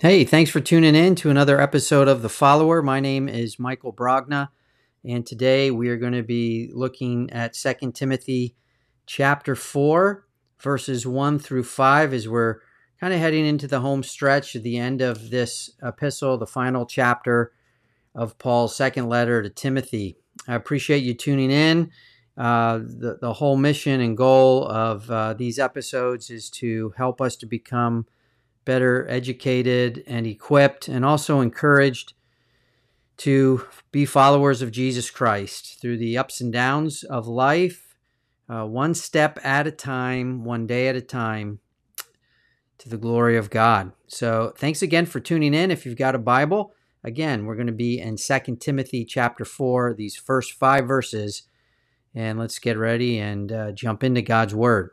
Hey, thanks for tuning in to another episode of The Follower. My name is Michael Brogna, and today we are going to be looking at 2 Timothy chapter 4, verses 1 through 5, as we're kind of heading into the home stretch at the end of this epistle, the final chapter of Paul's second letter to Timothy. I appreciate you tuning in. Uh, the, the whole mission and goal of uh, these episodes is to help us to become better educated and equipped, and also encouraged to be followers of Jesus Christ through the ups and downs of life, uh, one step at a time, one day at a time, to the glory of God. So, thanks again for tuning in. If you've got a Bible, again, we're going to be in Second Timothy chapter 4, these first five verses. And let's get ready and uh, jump into God's Word.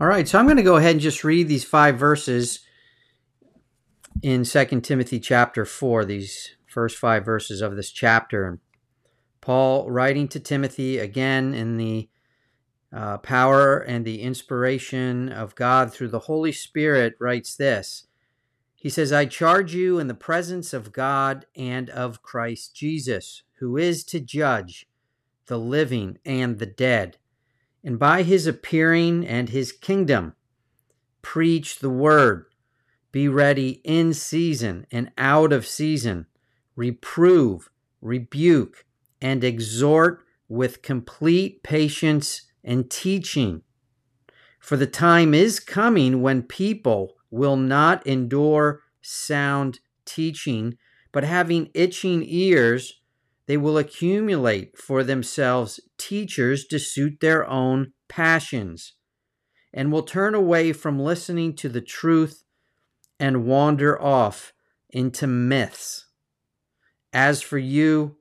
All right, so I'm going to go ahead and just read these five verses in Second Timothy chapter 4, these first five verses of this chapter. Paul writing to Timothy again in the uh, power and the inspiration of God through the Holy Spirit writes this. He says, I charge you in the presence of God and of Christ Jesus, who is to judge the living and the dead. And by his appearing and his kingdom, preach the word. Be ready in season and out of season. Reprove, rebuke, and exhort with complete patience and teaching. For the time is coming when people will not endure sound teaching, but having itching ears, they will accumulate for themselves teachers to suit their own passions, and will turn away from listening to the truth and wander off into myths. As for you,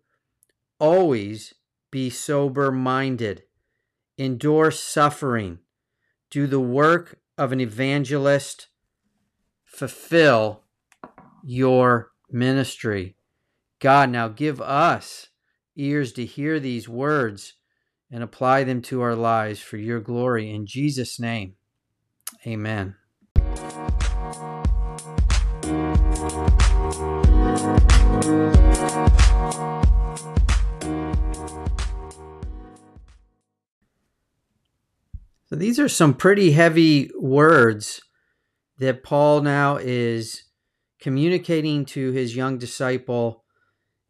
always be sober minded endure suffering, do the work of an evangelist, fulfill your ministry. God, now give us ears to hear these words and apply them to our lives for your glory. In Jesus' name, amen. So these are some pretty heavy words that Paul now is communicating to his young disciple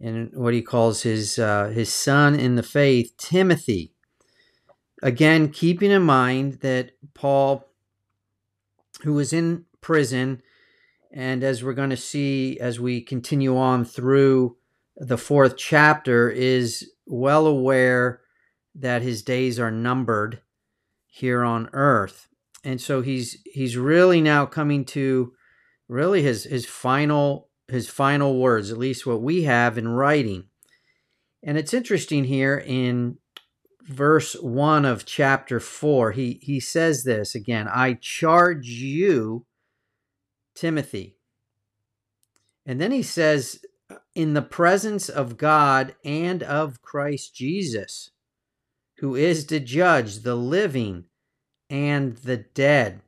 and what he calls his uh, his son in the faith, Timothy. Again, keeping in mind that Paul, who was in prison, and as we're going to see as we continue on through the fourth chapter, is well aware that his days are numbered here on earth. And so he's he's really now coming to really his his final his final words, at least what we have in writing. And it's interesting here in verse 1 of chapter 4. He he says this again, I charge you Timothy. And then he says in the presence of God and of Christ Jesus who is to judge the living and the dead.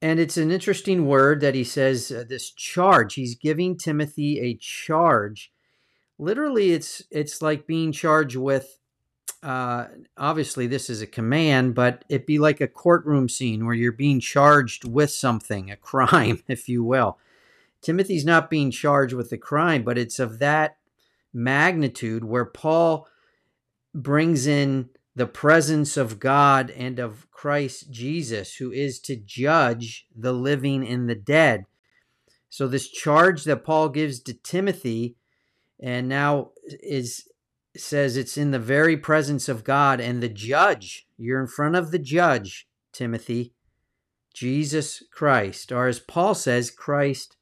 And it's an interesting word that he says uh, this charge. He's giving Timothy a charge. Literally, it's it's like being charged with. Uh, obviously, this is a command, but it'd be like a courtroom scene where you're being charged with something, a crime, if you will. Timothy's not being charged with the crime, but it's of that magnitude where Paul brings in the presence of God and of Christ Jesus, who is to judge the living and the dead. So, this charge that Paul gives to Timothy, and now is says it's in the very presence of God and the judge. You're in front of the judge, Timothy, Jesus Christ, or as Paul says, Christ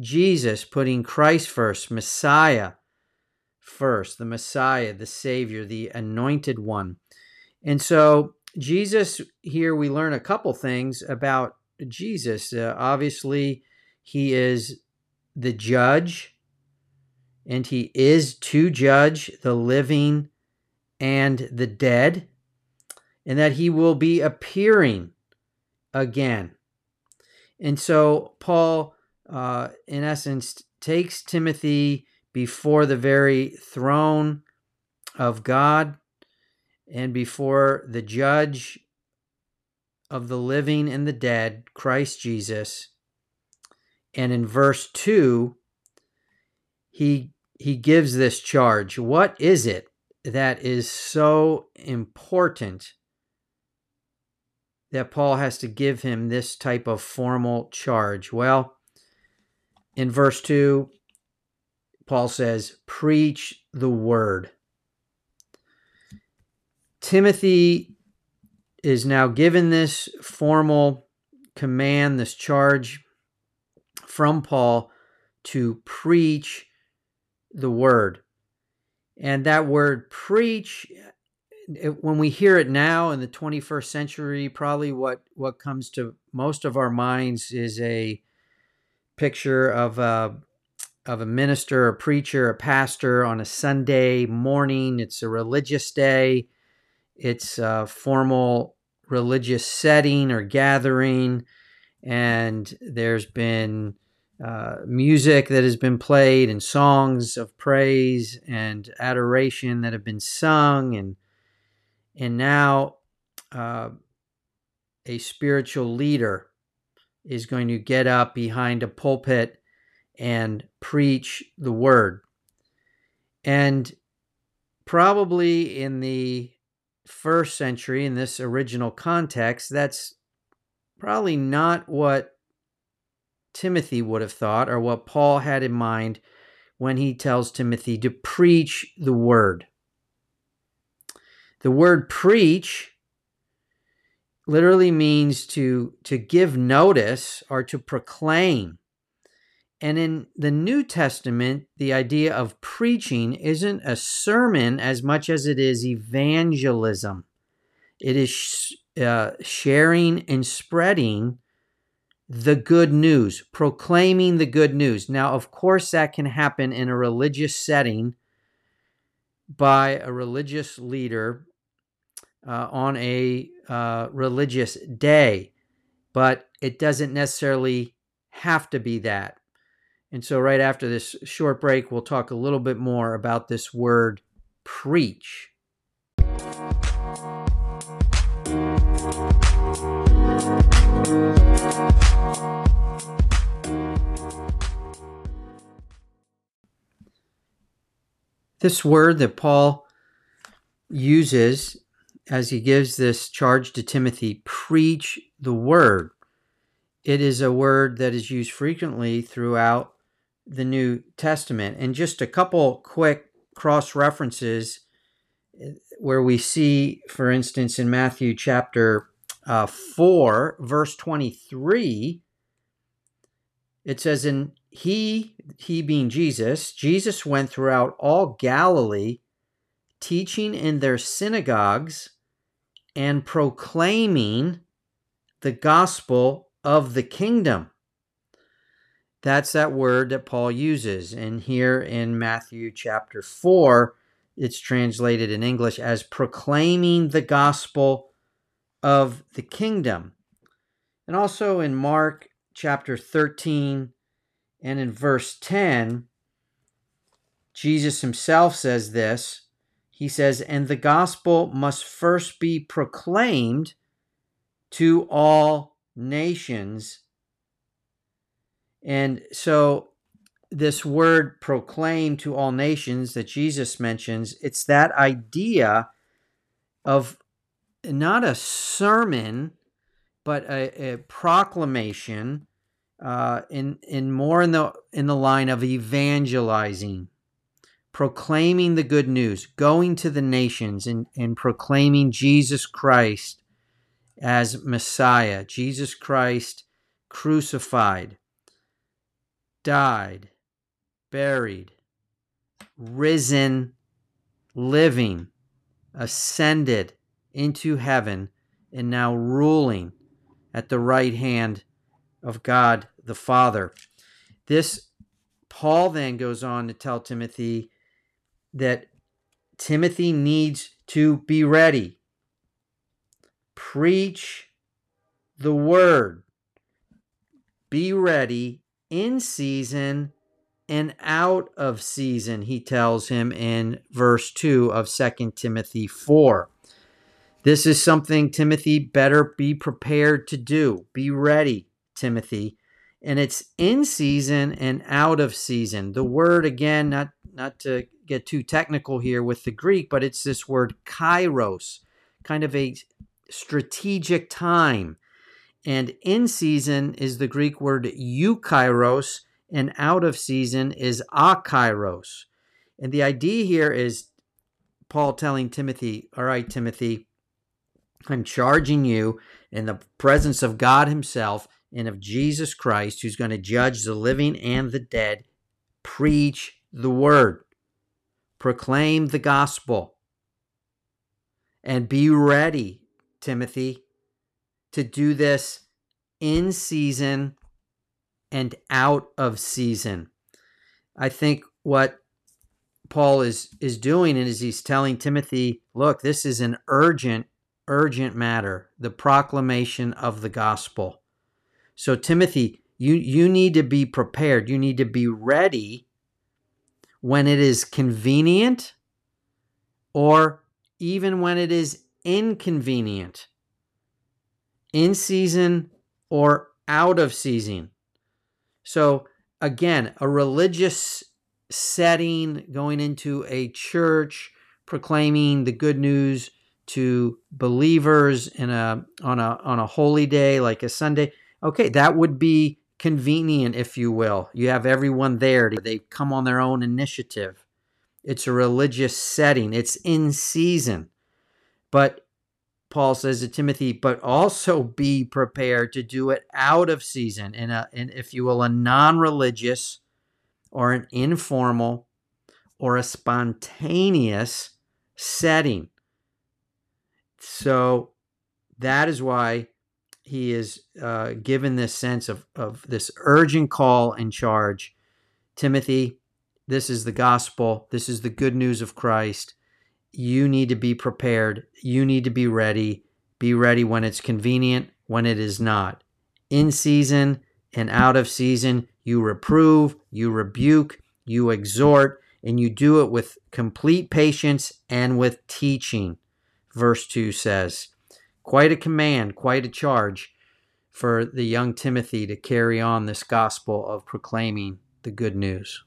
Jesus, putting Christ first, Messiah first, the Messiah, the Savior, the anointed one. And so, Jesus, here we learn a couple things about Jesus. Uh, obviously, he is the judge, and he is to judge the living and the dead, and that he will be appearing again. And so, Paul, uh, in essence, takes Timothy before the very throne of God and before the judge of the living and the dead, Christ Jesus. And in verse 2, he he gives this charge. What is it that is so important that Paul has to give him this type of formal charge? Well, in verse 2, Paul says, Preach the word. Timothy is now given this formal command, this charge from Paul to preach the word. And that word preach, it, when we hear it now in the 21st century, probably what, what comes to most of our minds is a picture of a, of a minister, a preacher, a pastor on a Sunday morning. It's a religious day, it's a formal religious setting or gathering, and there's been uh, music that has been played and songs of praise and adoration that have been sung and and now uh, a spiritual leader is going to get up behind a pulpit and preach the word. And probably in the first century in this original context that's probably not what Timothy would have thought or what Paul had in mind when he tells Timothy to preach the word. The word preach literally means to, to give notice or to proclaim. And in the New Testament, the idea of preaching isn't a sermon as much as it is evangelism. It is uh, sharing and spreading the good news, proclaiming the good news. Now, of course, that can happen in a religious setting by a religious leader uh, on a uh, religious day, but it doesn't necessarily have to be that. And so, right after this short break, we'll talk a little bit more about this word preach. This word that Paul uses as he gives this charge to Timothy preach the word. It is a word that is used frequently throughout the New Testament. And just a couple quick cross references eh, where we see, for instance, in Matthew chapter uh, 4, verse 23, it says, In he, he being Jesus, Jesus went throughout all Galilee, teaching in their synagogues and proclaiming the gospel of the kingdom. That's that word that Paul uses. And here in Matthew chapter 4, it's translated in English as proclaiming the gospel of the kingdom. And also in Mark chapter 13, and in verse 10, Jesus himself says this. He says, And the gospel must first be proclaimed to all nations. And so, this word proclaim to all nations that Jesus mentions, it's that idea of not a sermon, but a, a proclamation uh, in in more in the in the line of evangelizing, proclaiming the good news, going to the nations and, and proclaiming Jesus Christ as Messiah, Jesus Christ crucified, died, buried, risen, living, ascended into heaven, and now ruling at the right hand of God the Father. This Paul then goes on to tell Timothy that Timothy needs to be ready. Preach the word. Be ready in season and out of season, he tells him in verse 2 of 2 Timothy 4. This is something Timothy better be prepared to do. Be ready, Timothy. And it's in season and out of season. The word again, not not to get too technical here with the Greek, but it's this word kairos, kind of a strategic time. And in season is the Greek word eukairos, and out of season is akairos. And the idea here is Paul telling Timothy, All right, Timothy, I'm charging you in the presence of God Himself and of Jesus Christ, who's going to judge the living and the dead. Preach the word, proclaim the gospel, and be ready, Timothy, to do this in season and out of season. I think what Paul is is doing is he's telling Timothy, look, this is an urgent urgent matter, the proclamation of the gospel. So Timothy, you you need to be prepared. You need to be ready when it is convenient or even when it is inconvenient. In season or out of season. So, again, a religious setting, going into a church, proclaiming the good news to believers in a on a on a holy day like a Sunday. Okay, that would be convenient if you will. You have everyone there. They come on their own initiative. It's a religious setting. It's in season. But Paul says to Timothy, but also be prepared to do it out of season in a, in, if you will, a non religious or an informal or a spontaneous setting. So that is why he is uh, given this sense of, of this urgent call and charge. Timothy, this is the gospel, this is the good news of Christ you need to be prepared. You need to be ready. Be ready when it's convenient, when it is not. In season and out of season, you reprove, you rebuke, you exhort, and you do it with complete patience and with teaching. Verse 2 says, Quite a command, quite a charge for the young Timothy to carry on this gospel of proclaiming the good news.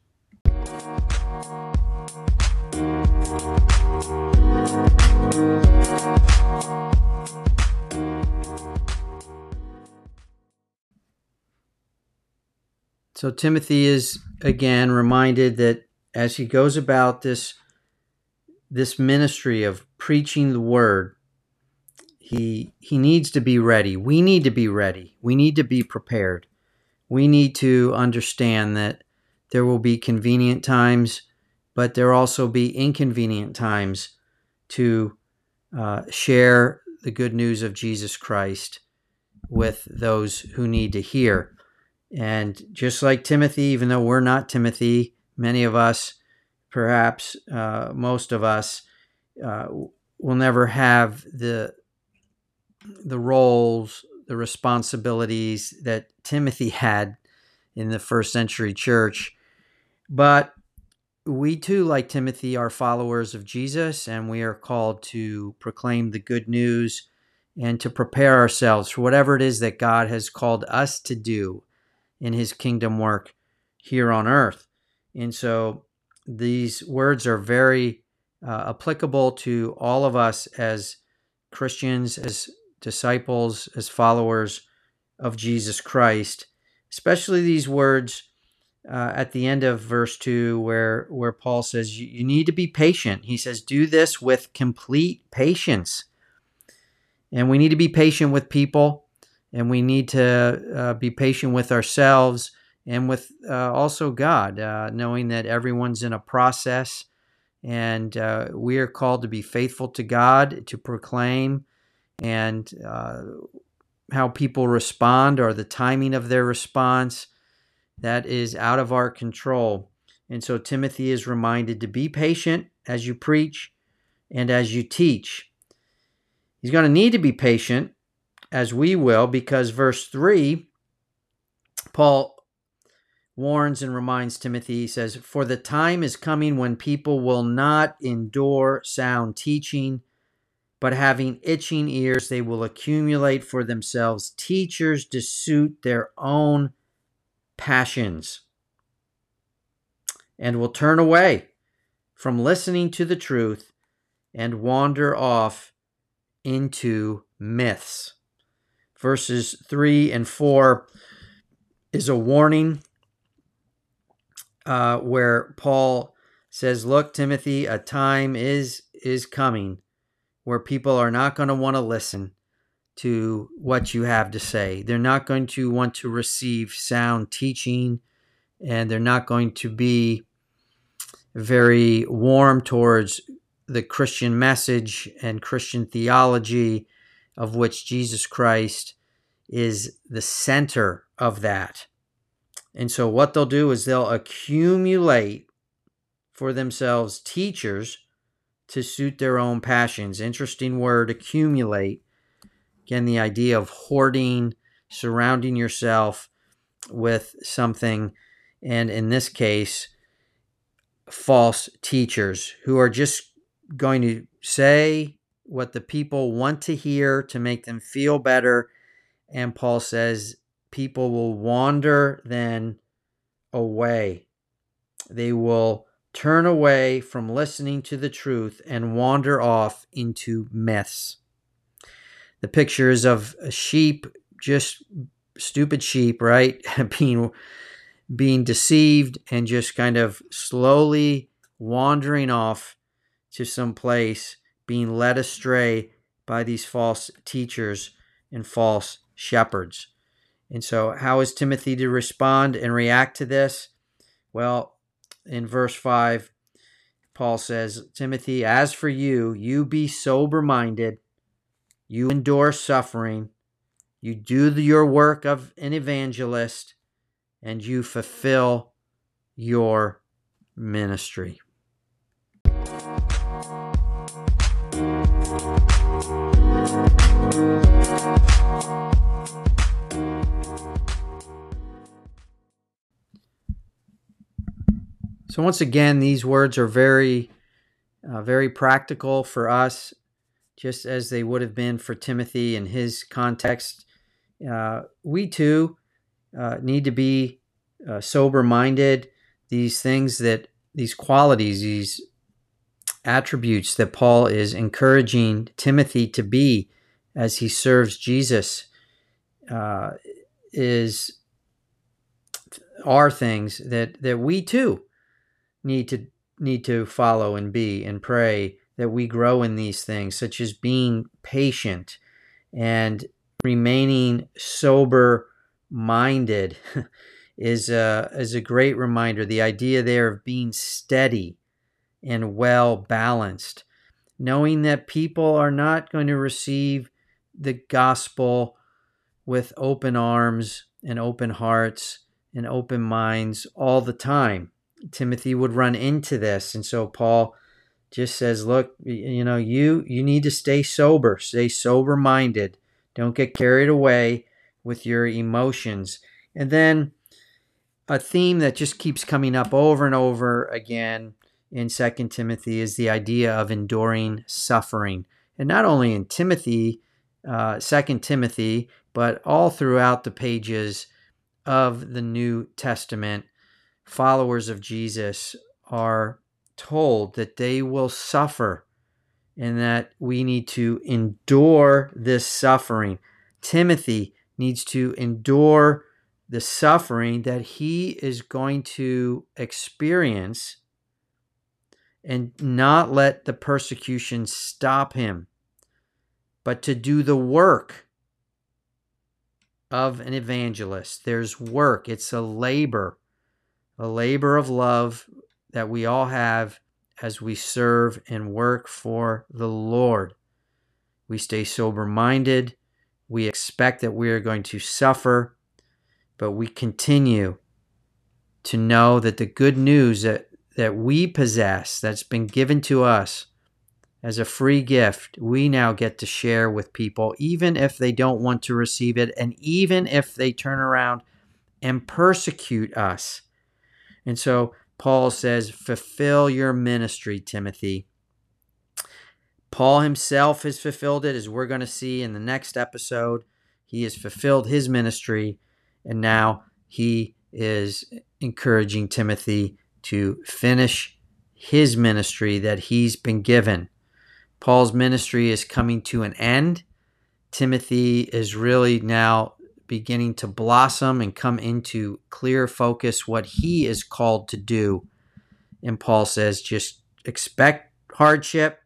So Timothy is again reminded that as he goes about this this ministry of preaching the word, he he needs to be ready. We need to be ready. We need to be prepared. We need to understand that there will be convenient times, but there also be inconvenient times to uh, share the good news of Jesus Christ with those who need to hear. And just like Timothy, even though we're not Timothy, many of us, perhaps uh, most of us, uh, will never have the the roles, the responsibilities that Timothy had in the first century church. But we too, like Timothy, are followers of Jesus, and we are called to proclaim the good news and to prepare ourselves for whatever it is that God has called us to do in his kingdom work here on earth. And so these words are very uh, applicable to all of us as Christians, as disciples, as followers of Jesus Christ, especially these words uh, at the end of verse 2 where where Paul says you, need to be patient. He says do this with complete patience. And we need to be patient with people and we need to uh, be patient with ourselves and with uh, also God, uh, knowing that everyone's in a process and uh, we are called to be faithful to God, to proclaim, and uh, how people respond or the timing of their response that is out of our control. And so Timothy is reminded to be patient as you preach and as you teach. He's going to need to be patient, as we will, because verse 3, Paul warns and reminds Timothy, he says, For the time is coming when people will not endure sound teaching, but having itching ears, they will accumulate for themselves teachers to suit their own passions and will turn away from listening to the truth and wander off into myths. Verses 3 and 4 is a warning uh, where Paul says, Look, Timothy, a time is, is coming where people are not going to want to listen to what you have to say. They're not going to want to receive sound teaching, and they're not going to be very warm towards the Christian message and Christian theology, of which Jesus Christ is the center of that. And so, what they'll do is they'll accumulate for themselves teachers to suit their own passions. Interesting word, accumulate. Again, the idea of hoarding, surrounding yourself with something, and in this case, false teachers who are just going to say what the people want to hear to make them feel better. And Paul says people will wander then away. They will turn away from listening to the truth and wander off into myths. The pictures of a sheep, just stupid sheep, right? being being deceived and just kind of slowly wandering off to some place, being led astray by these false teachers and false shepherds. And so, how is Timothy to respond and react to this? Well, in verse 5, Paul says, Timothy, as for you, you be sober minded, you endure suffering, you do your work of an evangelist, and you fulfill your ministry. So once again, these words are very, uh, very practical for us, just as they would have been for Timothy in his context. Uh, we too uh, need to be uh, sober-minded. These things that these qualities, these attributes that Paul is encouraging Timothy to be as he serves Jesus, uh, is are things that that we too need to need to follow and be and pray that we grow in these things such as being patient and remaining sober minded is a, is a great reminder the idea there of being steady and well balanced knowing that people are not going to receive the gospel with open arms and open hearts and open minds all the time Timothy would run into this. And so Paul just says, look, you know, you you need to stay sober, stay sober minded. Don't get carried away with your emotions. And then a theme that just keeps coming up over and over again in Second Timothy is the idea of enduring suffering. And not only in Timothy, uh, Second Timothy, but all throughout the pages of the New Testament followers of Jesus are told that they will suffer and that we need to endure this suffering. Timothy needs to endure the suffering that he is going to experience and not let the persecution stop him, but to do the work of an evangelist. There's work, it's a labor a labor of love that we all have as we serve and work for the Lord. We stay sober minded. We expect that we are going to suffer, but we continue to know that the good news that, that we possess, that's been given to us as a free gift, we now get to share with people, even if they don't want to receive it, and even if they turn around and persecute us. And so Paul says, fulfill your ministry, Timothy. Paul himself has fulfilled it, as we're going to see in the next episode. He has fulfilled his ministry, and now he is encouraging Timothy to finish his ministry that he's been given. Paul's ministry is coming to an end. Timothy is really now beginning to blossom and come into clear focus what he is called to do. And Paul says, just expect hardship,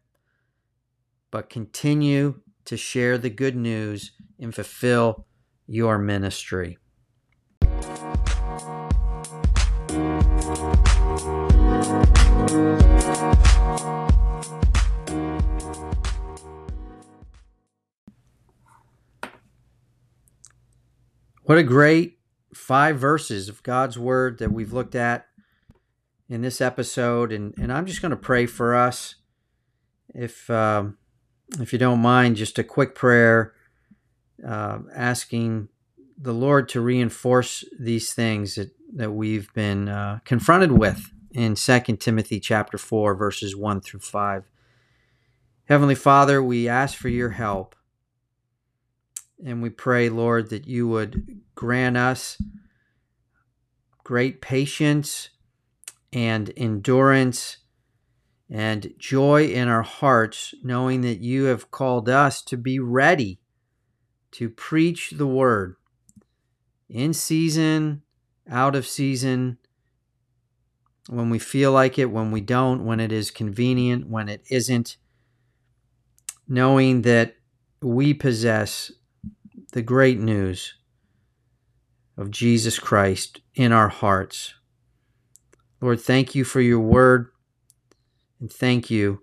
but continue to share the good news and fulfill your ministry. What a great five verses of God's word that we've looked at in this episode. And, and I'm just going to pray for us. If, um, if you don't mind, just a quick prayer uh, asking the Lord to reinforce these things that, that we've been uh, confronted with in 2 Timothy chapter 4, verses 1 through 5. Heavenly Father, we ask for your help and we pray, Lord, that you would grant us great patience and endurance and joy in our hearts, knowing that you have called us to be ready to preach the word in season, out of season, when we feel like it, when we don't, when it is convenient, when it isn't, knowing that we possess the great news of Jesus Christ in our hearts. Lord, thank you for your word, and thank you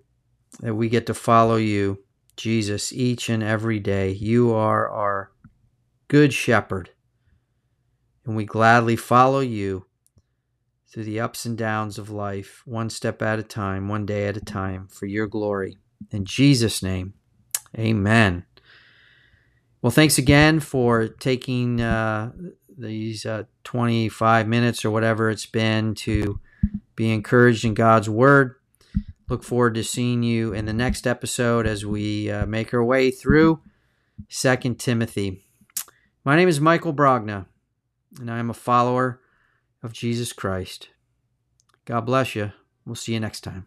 that we get to follow you, Jesus, each and every day. You are our good shepherd, and we gladly follow you through the ups and downs of life, one step at a time, one day at a time, for your glory. In Jesus' name, amen. Well, thanks again for taking uh, these uh, 25 minutes or whatever it's been to be encouraged in God's Word. Look forward to seeing you in the next episode as we uh, make our way through Second Timothy. My name is Michael Brogna, and I am a follower of Jesus Christ. God bless you. We'll see you next time.